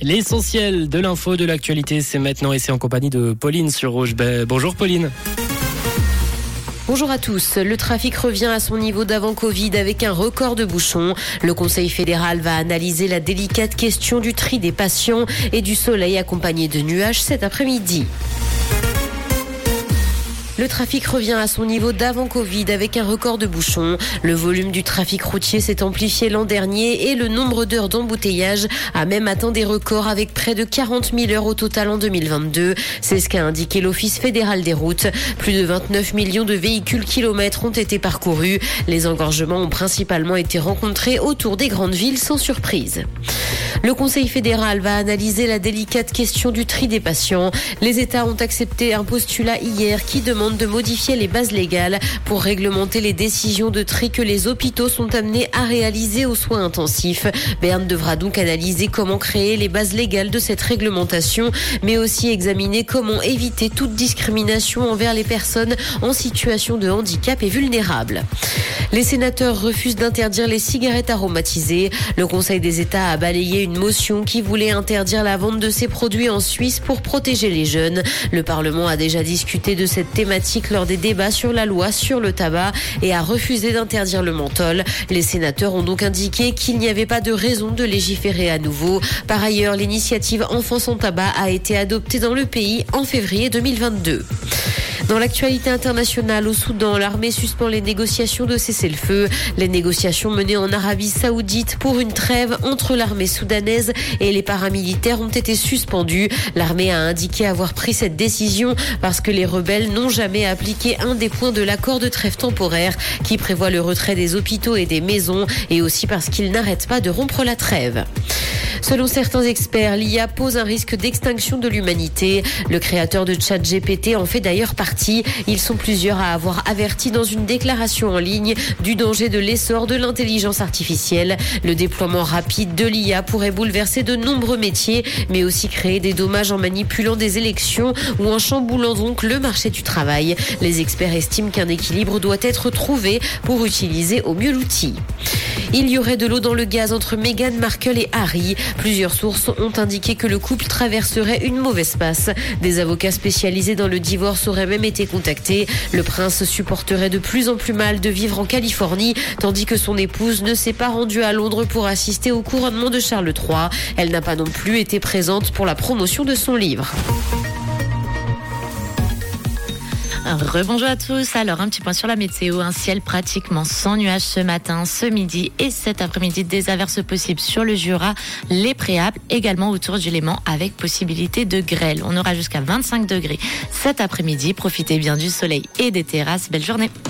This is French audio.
L'essentiel de l'info, de l'actualité, c'est maintenant et c'est en compagnie de Pauline sur Rouge. Ben, bonjour Pauline. Bonjour à tous. Le trafic revient à son niveau d'avant Covid avec un record de bouchons. Le Conseil fédéral va analyser la délicate question du tri des patients et du soleil accompagné de nuages cet après-midi. Le trafic revient à son niveau d'avant Covid avec un record de bouchons. Le volume du trafic routier s'est amplifié l'an dernier et le nombre d'heures d'embouteillage a même atteint des records avec près de 40 000 heures au total en 2022. C'est ce qu'a indiqué l'Office fédéral des routes. Plus de 29 millions de véhicules kilomètres ont été parcourus. Les engorgements ont principalement été rencontrés autour des grandes villes sans surprise. Le Conseil fédéral va analyser la délicate question du tri des patients. Les États ont accepté un postulat hier qui demande de modifier les bases légales pour réglementer les décisions de tri que les hôpitaux sont amenés à réaliser aux soins intensifs. Berne devra donc analyser comment créer les bases légales de cette réglementation, mais aussi examiner comment éviter toute discrimination envers les personnes en situation de handicap et vulnérables. Les sénateurs refusent d'interdire les cigarettes aromatisées. Le Conseil des États a balayé une motion qui voulait interdire la vente de ces produits en Suisse pour protéger les jeunes. Le Parlement a déjà discuté de cette thématique lors des débats sur la loi sur le tabac et a refusé d'interdire le menthol. Les sénateurs ont donc indiqué qu'il n'y avait pas de raison de légiférer à nouveau. Par ailleurs, l'initiative Enfants sans tabac a été adoptée dans le pays en février 2022. Dans l'actualité internationale au Soudan, l'armée suspend les négociations de cessez-le-feu. Les négociations menées en Arabie saoudite pour une trêve entre l'armée soudanaise et les paramilitaires ont été suspendues. L'armée a indiqué avoir pris cette décision parce que les rebelles n'ont jamais appliqué un des points de l'accord de trêve temporaire qui prévoit le retrait des hôpitaux et des maisons et aussi parce qu'ils n'arrêtent pas de rompre la trêve. Selon certains experts, l'IA pose un risque d'extinction de l'humanité. Le créateur de ChatGPT en fait d'ailleurs partie. Ils sont plusieurs à avoir averti dans une déclaration en ligne du danger de l'essor de l'intelligence artificielle. Le déploiement rapide de l'IA pourrait bouleverser de nombreux métiers, mais aussi créer des dommages en manipulant des élections ou en chamboulant donc le marché du travail. Les experts estiment qu'un équilibre doit être trouvé pour utiliser au mieux l'outil. Il y aurait de l'eau dans le gaz entre Meghan Markle et Harry. Plusieurs sources ont indiqué que le couple traverserait une mauvaise passe. Des avocats spécialisés dans le divorce auraient même été contactés. Le prince supporterait de plus en plus mal de vivre en Californie, tandis que son épouse ne s'est pas rendue à Londres pour assister au couronnement de Charles III. Elle n'a pas non plus été présente pour la promotion de son livre. Rebonjour à tous. Alors, un petit point sur la météo. Un ciel pratiquement sans nuages ce matin, ce midi et cet après-midi. Des averses possibles sur le Jura, les Préalpes, également autour du Léman avec possibilité de grêle. On aura jusqu'à 25 degrés cet après-midi. Profitez bien du soleil et des terrasses. Belle journée.